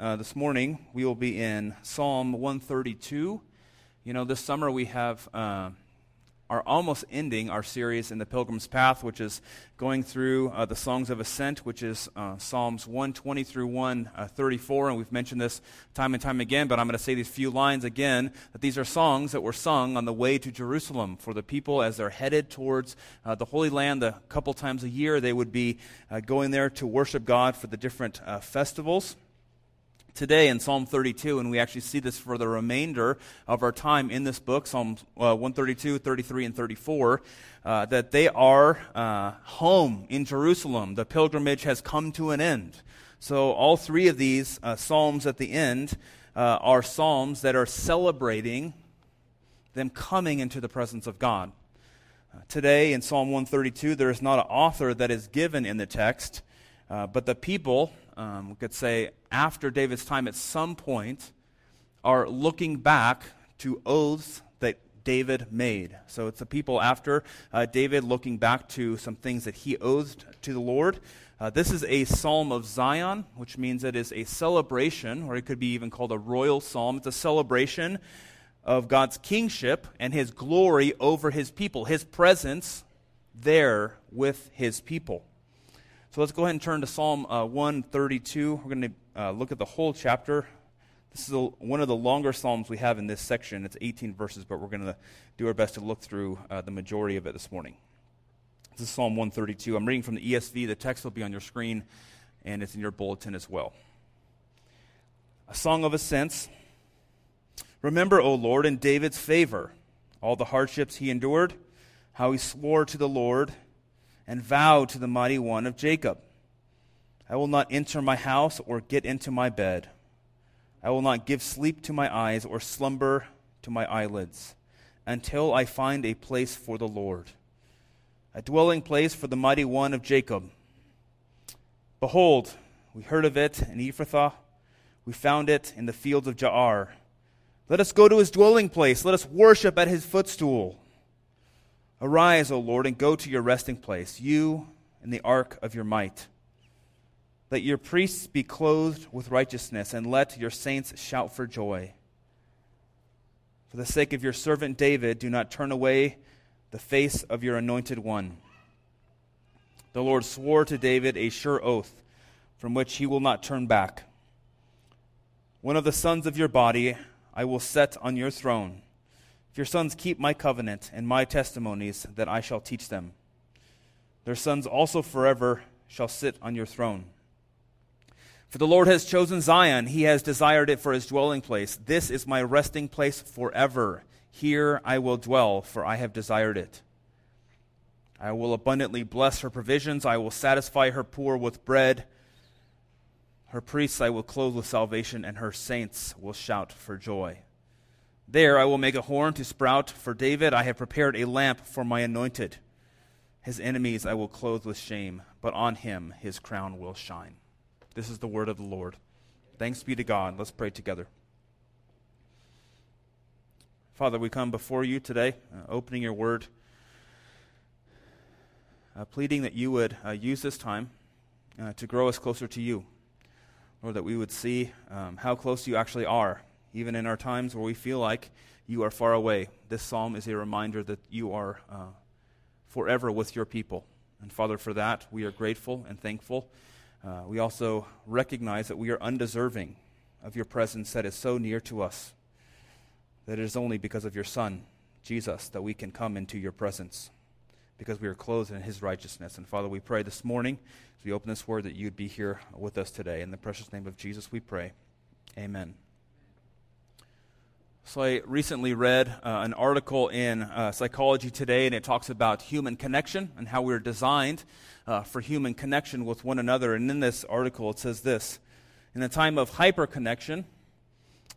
Uh, this morning, we will be in Psalm 132. You know, this summer we have uh, are almost ending our series in the Pilgrim's Path, which is going through uh, the Songs of Ascent, which is uh, Psalms 120 through 134. And we've mentioned this time and time again, but I'm going to say these few lines again that these are songs that were sung on the way to Jerusalem for the people as they're headed towards uh, the Holy Land. A couple times a year, they would be uh, going there to worship God for the different uh, festivals today in Psalm 32, and we actually see this for the remainder of our time in this book, Psalms uh, 132, 33, and 34, uh, that they are uh, home in Jerusalem. The pilgrimage has come to an end. So, all three of these uh, Psalms at the end uh, are Psalms that are celebrating them coming into the presence of God. Uh, today in Psalm 132, there is not an author that is given in the text, but the people, um, we could say, after David's time at some point are looking back to oaths that David made. So it's the people after uh, David looking back to some things that he oathed to the Lord. Uh, this is a psalm of Zion, which means it is a celebration, or it could be even called a royal psalm. It's a celebration of God's kingship and his glory over his people, his presence there with his people. So let's go ahead and turn to Psalm uh, 132. We're going to uh, look at the whole chapter. This is a, one of the longer Psalms we have in this section. It's 18 verses, but we're going to do our best to look through uh, the majority of it this morning. This is Psalm 132. I'm reading from the ESV. The text will be on your screen, and it's in your bulletin as well. A song of ascents. Remember, O Lord, in David's favor, all the hardships he endured, how he swore to the Lord and vowed to the mighty one of Jacob. I will not enter my house or get into my bed. I will not give sleep to my eyes or slumber to my eyelids until I find a place for the Lord, a dwelling place for the mighty one of Jacob. Behold, we heard of it in Ephrathah. We found it in the fields of Jaar. Let us go to his dwelling place. Let us worship at his footstool. Arise, O Lord, and go to your resting place, you and the ark of your might. Let your priests be clothed with righteousness, and let your saints shout for joy. For the sake of your servant David, do not turn away the face of your anointed one. The Lord swore to David a sure oath, from which he will not turn back. One of the sons of your body I will set on your throne. If your sons keep my covenant and my testimonies, that I shall teach them, their sons also forever shall sit on your throne. For the Lord has chosen Zion, he has desired it for his dwelling place. This is my resting place forever. Here I will dwell, for I have desired it. I will abundantly bless her provisions. I will satisfy her poor with bread. Her priests I will clothe with salvation, and her saints will shout for joy. There I will make a horn to sprout for David. I have prepared a lamp for my anointed. His enemies I will clothe with shame, but on him his crown will shine. This is the word of the Lord. Thanks be to God. Let's pray together. Father, we come before you today, uh, opening your word, uh, pleading that you would uh, use this time uh, to grow us closer to you. Lord, that we would see um, how close you actually are, even in our times where we feel like you are far away. This psalm is a reminder that you are uh, forever with your people. And Father, for that, we are grateful and thankful. Uh, we also recognize that we are undeserving of your presence that is so near to us, that it is only because of your Son, Jesus, that we can come into your presence, because we are clothed in his righteousness. And Father, we pray this morning, as we open this word, that you'd be here with us today. In the precious name of Jesus, we pray. Amen. So, I recently read uh, an article in uh, Psychology Today, and it talks about human connection and how we're designed uh, for human connection with one another. And in this article, it says this In a time of hyperconnection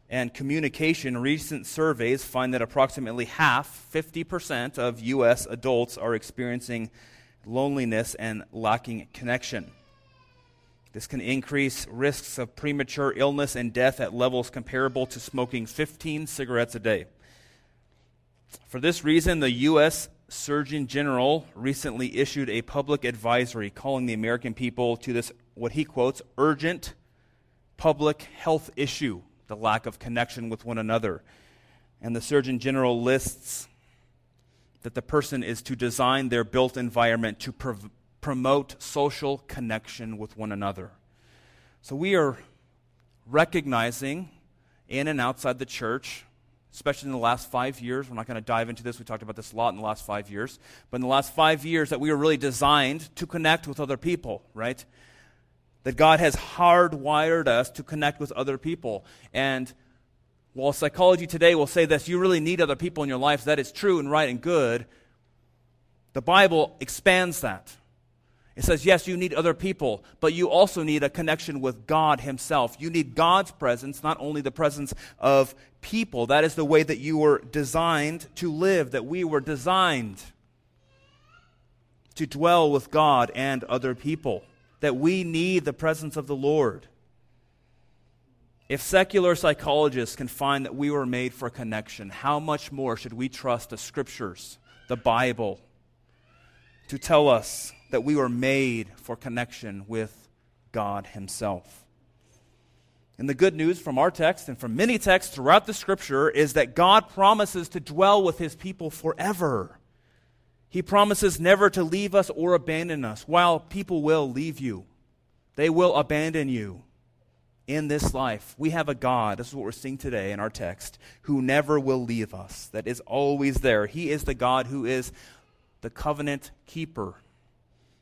and communication, recent surveys find that approximately half, 50%, of U.S. adults are experiencing loneliness and lacking connection. This can increase risks of premature illness and death at levels comparable to smoking 15 cigarettes a day. For this reason, the U.S. Surgeon General recently issued a public advisory calling the American people to this, what he quotes, urgent public health issue, the lack of connection with one another. And the Surgeon General lists that the person is to design their built environment to prov- promote social connection with one another. So we are recognizing in and outside the church, especially in the last five years, we're not going to dive into this, we talked about this a lot in the last five years, but in the last five years, that we are really designed to connect with other people, right? That God has hardwired us to connect with other people. And while psychology today will say that you really need other people in your life, that is true and right and good, the Bible expands that. It says, yes, you need other people, but you also need a connection with God Himself. You need God's presence, not only the presence of people. That is the way that you were designed to live, that we were designed to dwell with God and other people, that we need the presence of the Lord. If secular psychologists can find that we were made for connection, how much more should we trust the Scriptures, the Bible, to tell us that we were made for connection with God Himself. And the good news from our text and from many texts throughout the Scripture is that God promises to dwell with His people forever. He promises never to leave us or abandon us. While people will leave you, they will abandon you in this life. We have a God, this is what we're seeing today in our text, who never will leave us, that is always there. He is the God who is the covenant keeper.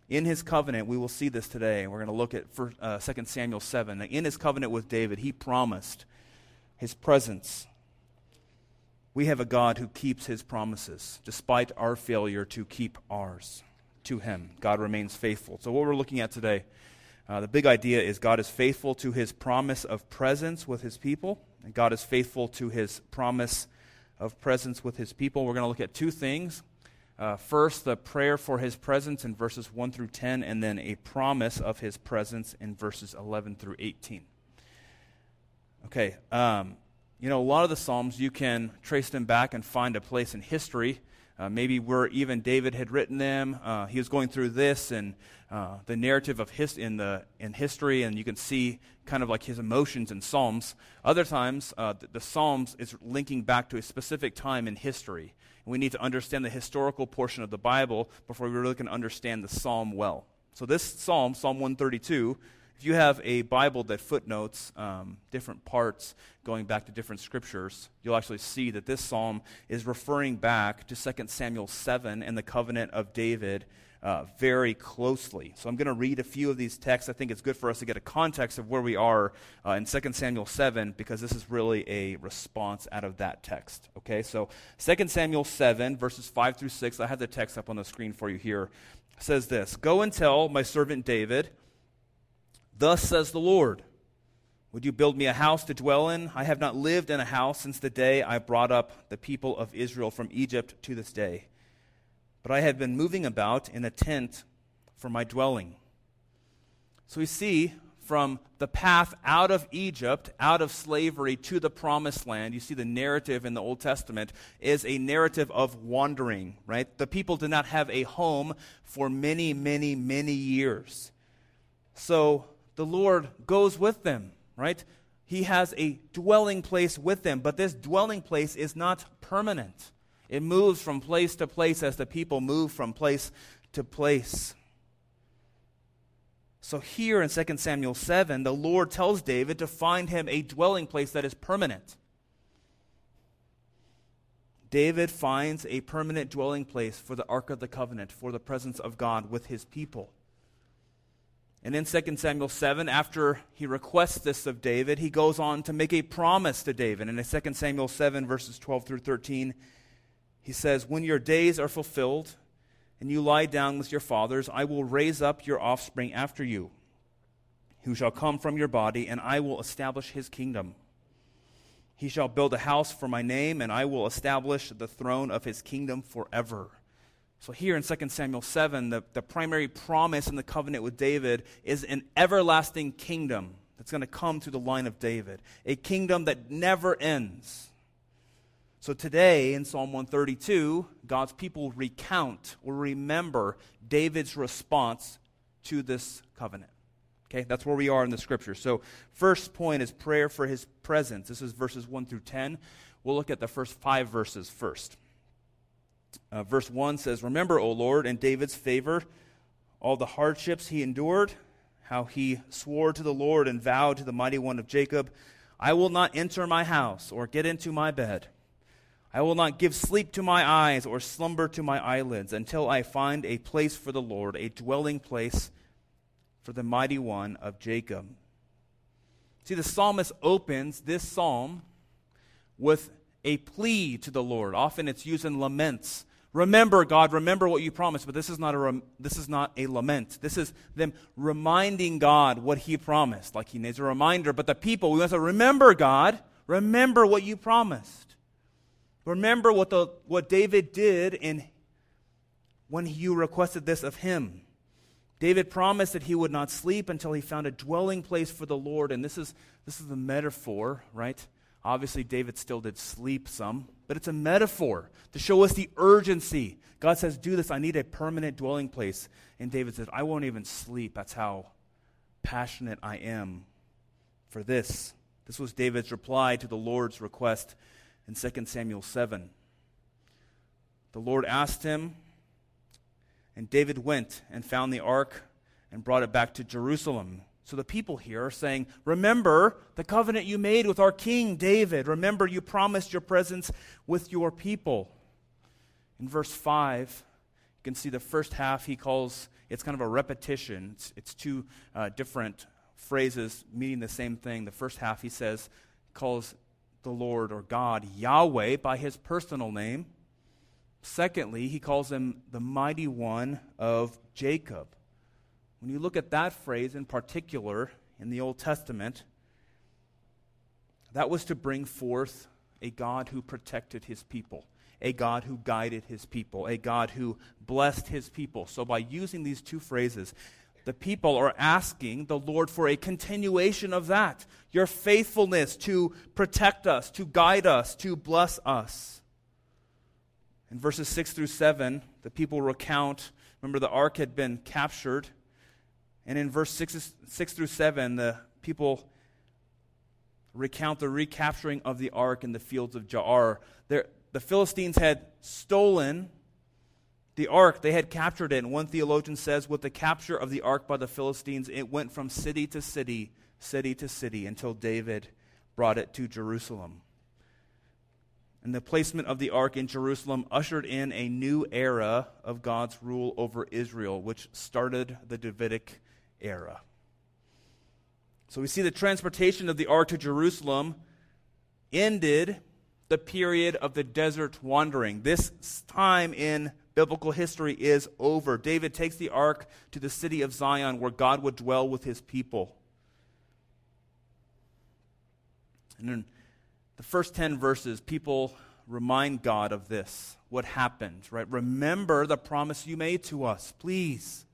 In his covenant, we will see this today. We're going to look at first, uh, 2 Samuel 7. In his covenant with David, he promised his presence. We have a God who keeps his promises, despite our failure to keep ours to him. God remains faithful. So, what we're looking at today, uh, the big idea is God is faithful to his promise of presence with his people, and God is faithful to his promise of presence with his people. We're going to look at two things uh, first, the prayer for his presence in verses 1 through 10, and then a promise of his presence in verses 11 through 18. Okay, um, you know, a lot of the Psalms, you can trace them back and find a place in history. Uh, maybe where even David had written them. Uh, he was going through this and uh, the narrative of his in the in history, and you can see kind of like his emotions in Psalms. Other times, uh, the, the Psalms is linking back to a specific time in history. We need to understand the historical portion of the Bible before we really can understand the psalm well. So, this psalm, Psalm 132, if you have a Bible that footnotes um, different parts going back to different scriptures, you'll actually see that this psalm is referring back to 2 Samuel 7 and the covenant of David uh, very closely. So I'm going to read a few of these texts. I think it's good for us to get a context of where we are uh, in 2 Samuel 7 because this is really a response out of that text. Okay, so 2 Samuel 7, verses 5 through 6, I have the text up on the screen for you here. Says this Go and tell my servant David, Thus says the Lord. Would you build me a house to dwell in? I have not lived in a house since the day I brought up the people of Israel from Egypt to this day but I had been moving about in a tent for my dwelling. So we see from the path out of Egypt, out of slavery to the promised land, you see the narrative in the Old Testament is a narrative of wandering, right? The people did not have a home for many, many, many years. So the Lord goes with them, right? He has a dwelling place with them, but this dwelling place is not permanent. It moves from place to place as the people move from place to place. So here in 2 Samuel 7, the Lord tells David to find him a dwelling place that is permanent. David finds a permanent dwelling place for the Ark of the Covenant, for the presence of God with his people. And in 2 Samuel 7, after he requests this of David, he goes on to make a promise to David. And in 2 Samuel 7, verses 12 through 13, he says, When your days are fulfilled and you lie down with your fathers, I will raise up your offspring after you, who shall come from your body, and I will establish his kingdom. He shall build a house for my name, and I will establish the throne of his kingdom forever. So, here in 2 Samuel 7, the, the primary promise in the covenant with David is an everlasting kingdom that's going to come through the line of David, a kingdom that never ends. So today in Psalm 132, God's people recount or remember David's response to this covenant. Okay, that's where we are in the scripture. So, first point is prayer for his presence. This is verses 1 through 10. We'll look at the first five verses first. Uh, verse 1 says, Remember, O Lord, in David's favor, all the hardships he endured, how he swore to the Lord and vowed to the mighty one of Jacob, I will not enter my house or get into my bed. I will not give sleep to my eyes or slumber to my eyelids until I find a place for the Lord, a dwelling place for the mighty one of Jacob. See, the psalmist opens this psalm with a plea to the Lord. Often it's used in laments. Remember, God, remember what you promised. But this is not a, rem- this is not a lament. This is them reminding God what he promised. Like he needs a reminder. But the people, we must remember, God, remember what you promised. Remember what, the, what David did in, when you requested this of him. David promised that he would not sleep until he found a dwelling place for the Lord. And this is, this is the metaphor, right? Obviously, David still did sleep some, but it's a metaphor to show us the urgency. God says, Do this. I need a permanent dwelling place. And David says, I won't even sleep. That's how passionate I am for this. This was David's reply to the Lord's request in 2 Samuel 7. The Lord asked him, and David went and found the ark and brought it back to Jerusalem. So the people here are saying, Remember the covenant you made with our king David. Remember you promised your presence with your people. In verse 5, you can see the first half he calls, it's kind of a repetition. It's, it's two uh, different phrases meaning the same thing. The first half he says, calls the Lord or God Yahweh by his personal name. Secondly, he calls him the mighty one of Jacob. When you look at that phrase in particular in the Old Testament, that was to bring forth a God who protected his people, a God who guided his people, a God who blessed his people. So, by using these two phrases, the people are asking the Lord for a continuation of that your faithfulness to protect us, to guide us, to bless us. In verses 6 through 7, the people recount remember, the ark had been captured. And in verse 6, 6 through 7, the people recount the recapturing of the ark in the fields of Jaar. There, the Philistines had stolen the ark, they had captured it. And one theologian says, with the capture of the ark by the Philistines, it went from city to city, city to city, until David brought it to Jerusalem and the placement of the ark in Jerusalem ushered in a new era of God's rule over Israel, which started the Davidic era. So we see the transportation of the ark to Jerusalem ended the period of the desert wandering. This time in biblical history is over. David takes the ark to the city of Zion where God would dwell with his people. And in the first 10 verses, people remind God of this, what happened, right? Remember the promise you made to us, please.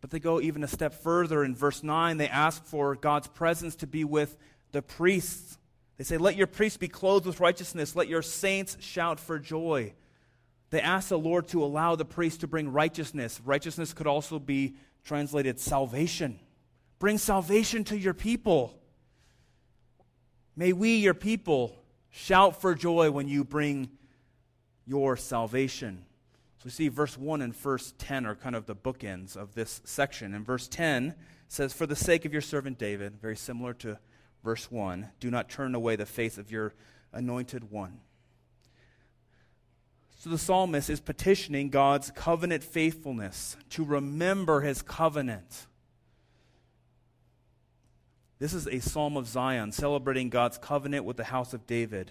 But they go even a step further. In verse 9, they ask for God's presence to be with the priests. They say, Let your priests be clothed with righteousness, let your saints shout for joy. They ask the Lord to allow the priests to bring righteousness. Righteousness could also be translated salvation. Bring salvation to your people. May we, your people, shout for joy when you bring your salvation. So we see verse 1 and verse 10 are kind of the bookends of this section. And verse 10 says, For the sake of your servant David, very similar to verse 1, do not turn away the face of your anointed one. So the psalmist is petitioning God's covenant faithfulness to remember his covenant this is a psalm of Zion celebrating God's covenant with the house of David.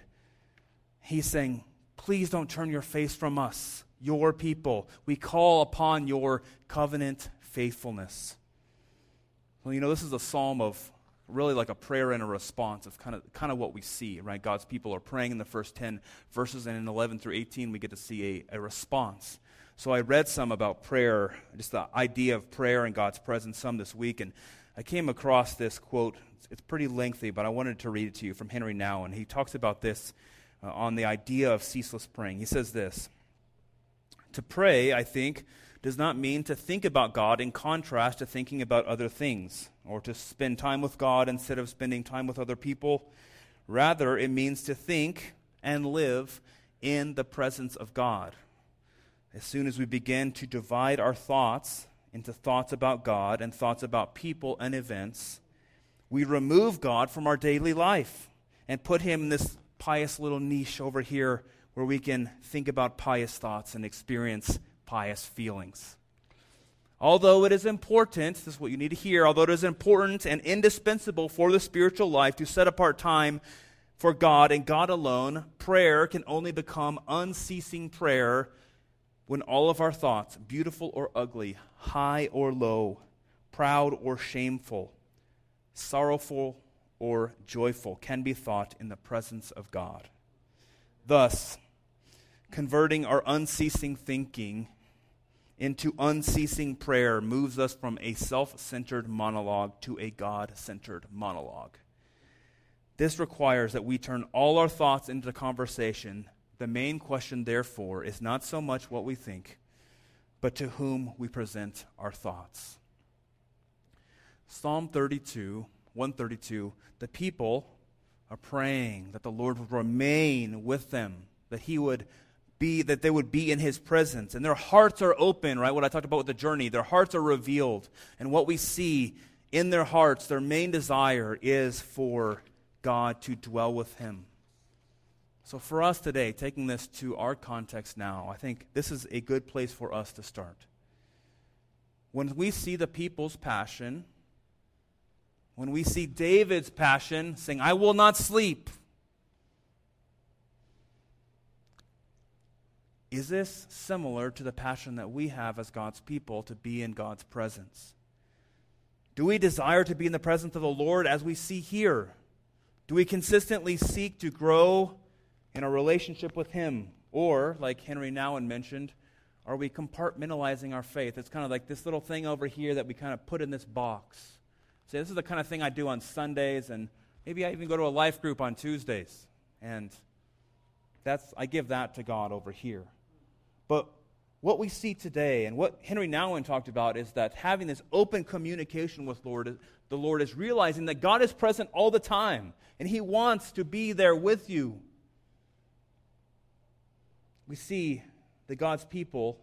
He's saying, Please don't turn your face from us, your people. We call upon your covenant faithfulness. Well, you know, this is a psalm of really like a prayer and a response of kind of, kind of what we see, right? God's people are praying in the first 10 verses, and in 11 through 18, we get to see a, a response. So I read some about prayer, just the idea of prayer and God's presence, some this week, and I came across this quote. It's pretty lengthy, but I wanted to read it to you from Henry Nouwen He talks about this uh, on the idea of ceaseless praying. He says this To pray, I think, does not mean to think about God in contrast to thinking about other things, or to spend time with God instead of spending time with other people. Rather, it means to think and live in the presence of God. As soon as we begin to divide our thoughts into thoughts about God and thoughts about people and events, we remove God from our daily life and put him in this pious little niche over here where we can think about pious thoughts and experience pious feelings. Although it is important, this is what you need to hear, although it is important and indispensable for the spiritual life to set apart time for God and God alone, prayer can only become unceasing prayer when all of our thoughts, beautiful or ugly, high or low, proud or shameful, sorrowful or joyful, can be thought in the presence of God. Thus, converting our unceasing thinking into unceasing prayer moves us from a self centered monologue to a God centered monologue. This requires that we turn all our thoughts into conversation. The main question, therefore, is not so much what we think, but to whom we present our thoughts. Psalm 32, 132, the people are praying that the Lord would remain with them, that he would be that they would be in his presence. And their hearts are open right? What i talked about with the journey. Their hearts are revealed. And what we see in their hearts their main desire is for god to dwell with him. So for us today taking this to our context now i think this is a good place for us to start. When we see the people's passion when we see david's passion saying i will not sleep Is this similar to the passion that we have as God's people to be in God's presence? Do we desire to be in the presence of the Lord as we see here? Do we consistently seek to grow in our relationship with Him? Or, like Henry Nouwen mentioned, are we compartmentalizing our faith? It's kind of like this little thing over here that we kind of put in this box. Say, this is the kind of thing I do on Sundays, and maybe I even go to a life group on Tuesdays. And that's I give that to God over here. But what we see today and what Henry Nouwen talked about is that having this open communication with Lord, the Lord is realizing that God is present all the time and He wants to be there with you. We see that God's people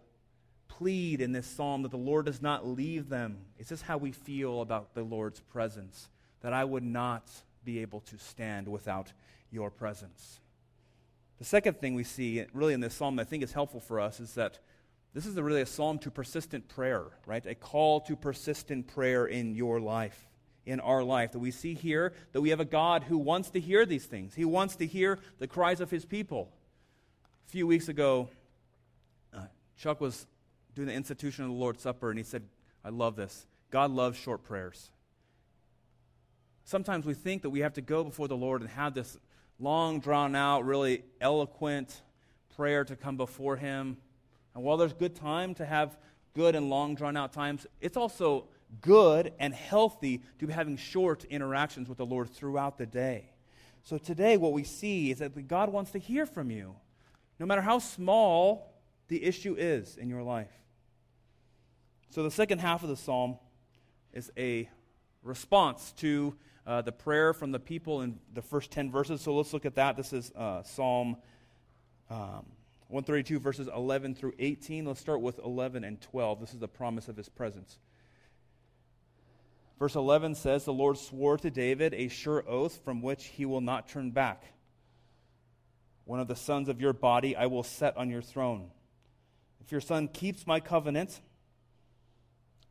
plead in this psalm that the Lord does not leave them. It's just how we feel about the Lord's presence, that I would not be able to stand without your presence. The second thing we see really in this psalm I think is helpful for us is that this is really a psalm to persistent prayer, right? A call to persistent prayer in your life, in our life. That we see here that we have a God who wants to hear these things. He wants to hear the cries of his people. A few weeks ago, uh, Chuck was doing the institution of the Lord's Supper, and he said, I love this. God loves short prayers. Sometimes we think that we have to go before the Lord and have this long, drawn out, really eloquent prayer to come before Him. And while there's good time to have good and long, drawn out times, it's also good and healthy to be having short interactions with the Lord throughout the day. So today, what we see is that God wants to hear from you, no matter how small the issue is in your life. So the second half of the psalm is a response to uh, the prayer from the people in the first 10 verses. So let's look at that. This is uh, Psalm um, 132, verses 11 through 18. Let's start with 11 and 12. This is the promise of his presence. Verse 11 says, The Lord swore to David a sure oath from which he will not turn back. One of the sons of your body I will set on your throne. If your son keeps my covenant,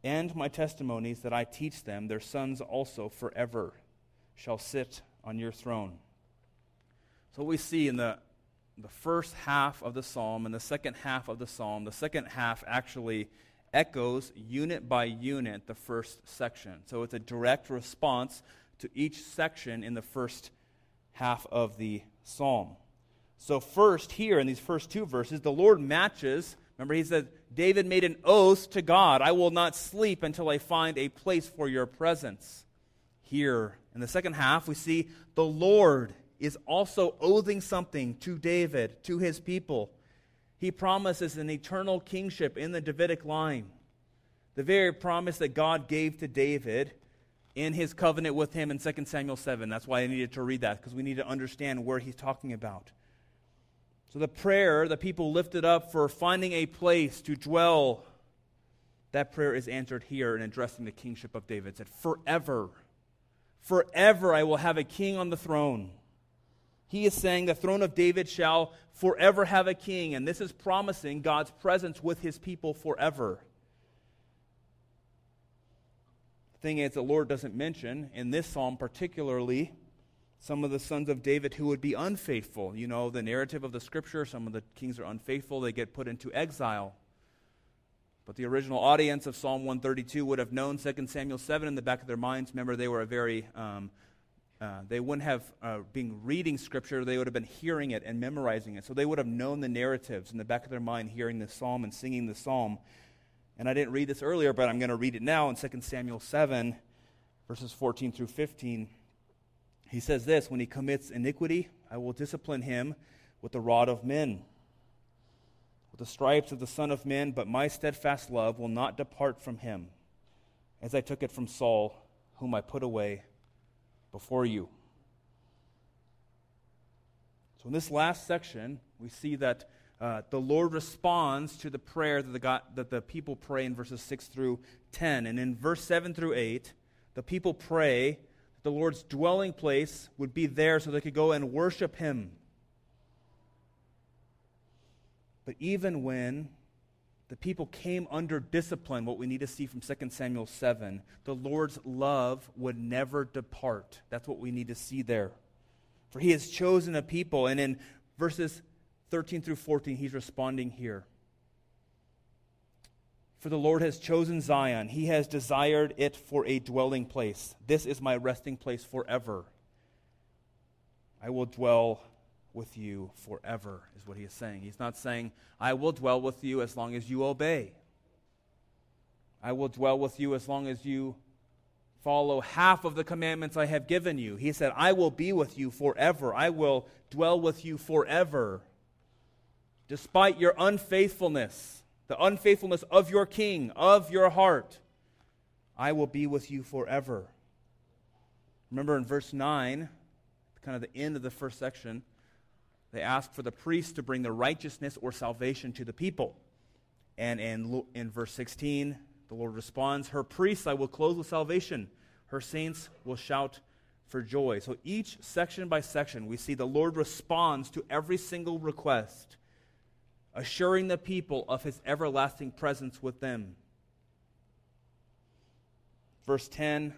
and my testimonies that I teach them, their sons also forever shall sit on your throne. So we see in the, the first half of the psalm and the second half of the psalm, the second half actually echoes unit by unit the first section. So it's a direct response to each section in the first half of the psalm. So, first, here in these first two verses, the Lord matches Remember, he said, David made an oath to God I will not sleep until I find a place for your presence. Here, in the second half, we see the Lord is also oathing something to David, to his people. He promises an eternal kingship in the Davidic line. The very promise that God gave to David in his covenant with him in 2 Samuel 7. That's why I needed to read that, because we need to understand where he's talking about. So the prayer the people lifted up for finding a place to dwell, that prayer is answered here in addressing the kingship of David. It said, Forever, forever I will have a king on the throne. He is saying the throne of David shall forever have a king, and this is promising God's presence with his people forever. The thing is, the Lord doesn't mention in this psalm particularly some of the sons of David who would be unfaithful. You know, the narrative of the scripture, some of the kings are unfaithful, they get put into exile. But the original audience of Psalm 132 would have known 2 Samuel 7 in the back of their minds. Remember, they were a very, um, uh, they wouldn't have uh, been reading scripture, they would have been hearing it and memorizing it. So they would have known the narratives in the back of their mind, hearing the psalm and singing the psalm. And I didn't read this earlier, but I'm going to read it now in 2 Samuel 7, verses 14 through 15. He says this When he commits iniquity, I will discipline him with the rod of men, with the stripes of the Son of Men, but my steadfast love will not depart from him, as I took it from Saul, whom I put away before you. So, in this last section, we see that uh, the Lord responds to the prayer that the, God, that the people pray in verses 6 through 10. And in verse 7 through 8, the people pray the Lord's dwelling place would be there so they could go and worship Him. But even when the people came under discipline, what we need to see from 2 Samuel 7, the Lord's love would never depart. That's what we need to see there. For He has chosen a people. And in verses 13 through 14, He's responding here. For the Lord has chosen Zion. He has desired it for a dwelling place. This is my resting place forever. I will dwell with you forever, is what he is saying. He's not saying, I will dwell with you as long as you obey. I will dwell with you as long as you follow half of the commandments I have given you. He said, I will be with you forever. I will dwell with you forever. Despite your unfaithfulness, the unfaithfulness of your king, of your heart, I will be with you forever. Remember in verse 9, kind of the end of the first section, they ask for the priest to bring the righteousness or salvation to the people. And in, in verse 16, the Lord responds, Her priests I will clothe with salvation, her saints will shout for joy. So each section by section, we see the Lord responds to every single request assuring the people of his everlasting presence with them. Verse 10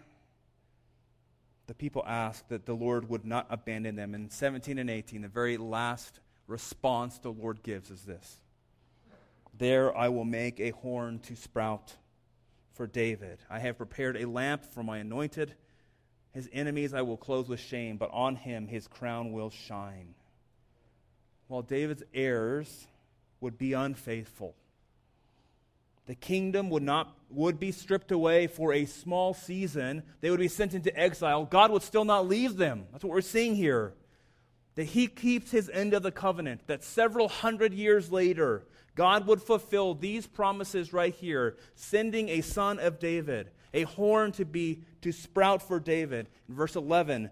the people ask that the Lord would not abandon them. In 17 and 18, the very last response the Lord gives is this There I will make a horn to sprout for David. I have prepared a lamp for my anointed. His enemies I will clothe with shame, but on him his crown will shine. While David's heirs would be unfaithful. The kingdom would not would be stripped away for a small season. They would be sent into exile. God would still not leave them. That's what we're seeing here. That he keeps his end of the covenant, that several hundred years later, God would fulfill these promises right here, sending a son of David, a horn to be to sprout for David. In verse 11,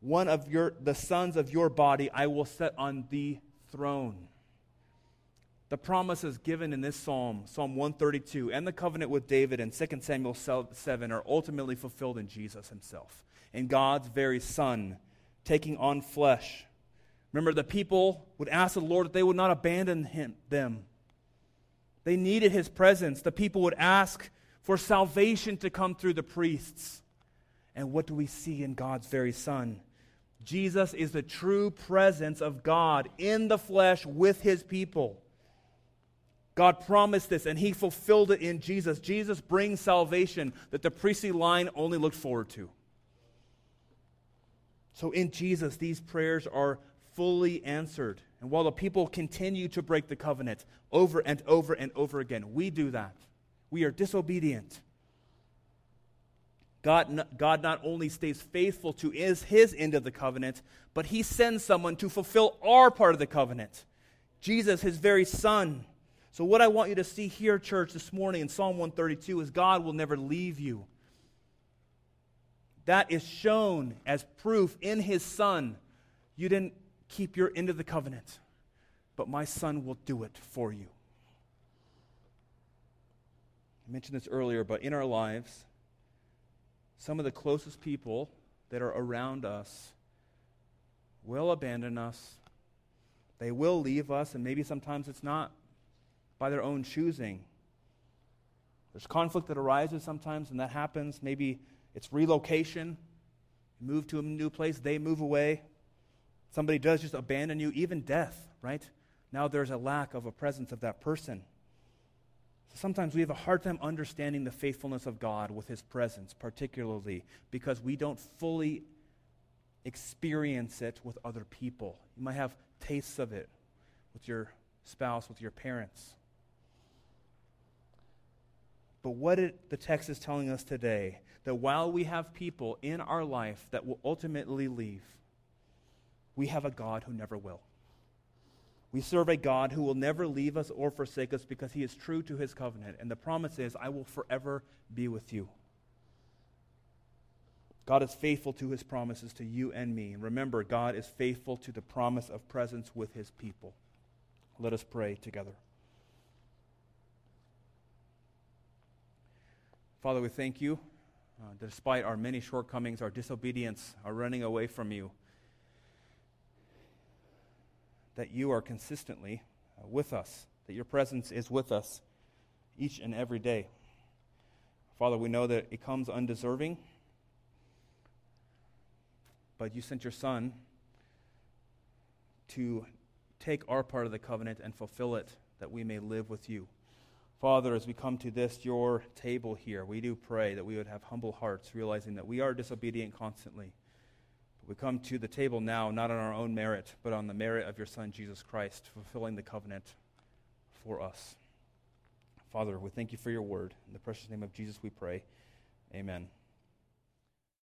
one of your the sons of your body I will set on the throne. The promises given in this psalm, Psalm 132, and the covenant with David in 2 Samuel 7 are ultimately fulfilled in Jesus himself, in God's very Son, taking on flesh. Remember, the people would ask the Lord that they would not abandon him, them. They needed his presence. The people would ask for salvation to come through the priests. And what do we see in God's very Son? Jesus is the true presence of God in the flesh with his people. God promised this, and He fulfilled it in Jesus. Jesus brings salvation that the priestly line only looked forward to. So in Jesus, these prayers are fully answered. And while the people continue to break the covenant over and over and over again, we do that. We are disobedient. God, God not only stays faithful to his, his end of the covenant, but he sends someone to fulfill our part of the covenant. Jesus, his very son. So, what I want you to see here, church, this morning in Psalm 132 is God will never leave you. That is shown as proof in his son. You didn't keep your end of the covenant, but my son will do it for you. I mentioned this earlier, but in our lives, some of the closest people that are around us will abandon us. They will leave us, and maybe sometimes it's not by their own choosing. There's conflict that arises sometimes, and that happens. Maybe it's relocation. You move to a new place, they move away. Somebody does just abandon you, even death, right? Now there's a lack of a presence of that person. Sometimes we have a hard time understanding the faithfulness of God with His presence, particularly because we don't fully experience it with other people. You might have tastes of it with your spouse, with your parents. But what it, the text is telling us today, that while we have people in our life that will ultimately leave, we have a God who never will. We serve a God who will never leave us or forsake us because he is true to his covenant. And the promise is, I will forever be with you. God is faithful to his promises to you and me. And remember, God is faithful to the promise of presence with his people. Let us pray together. Father, we thank you. Uh, despite our many shortcomings, our disobedience, our running away from you, that you are consistently uh, with us, that your presence is with us each and every day. Father, we know that it comes undeserving, but you sent your Son to take our part of the covenant and fulfill it that we may live with you. Father, as we come to this, your table here, we do pray that we would have humble hearts, realizing that we are disobedient constantly. But We come to the table now, not on our own merit, but on the merit of your Son, Jesus Christ, fulfilling the covenant for us. Father, we thank you for your word. In the precious name of Jesus, we pray. Amen.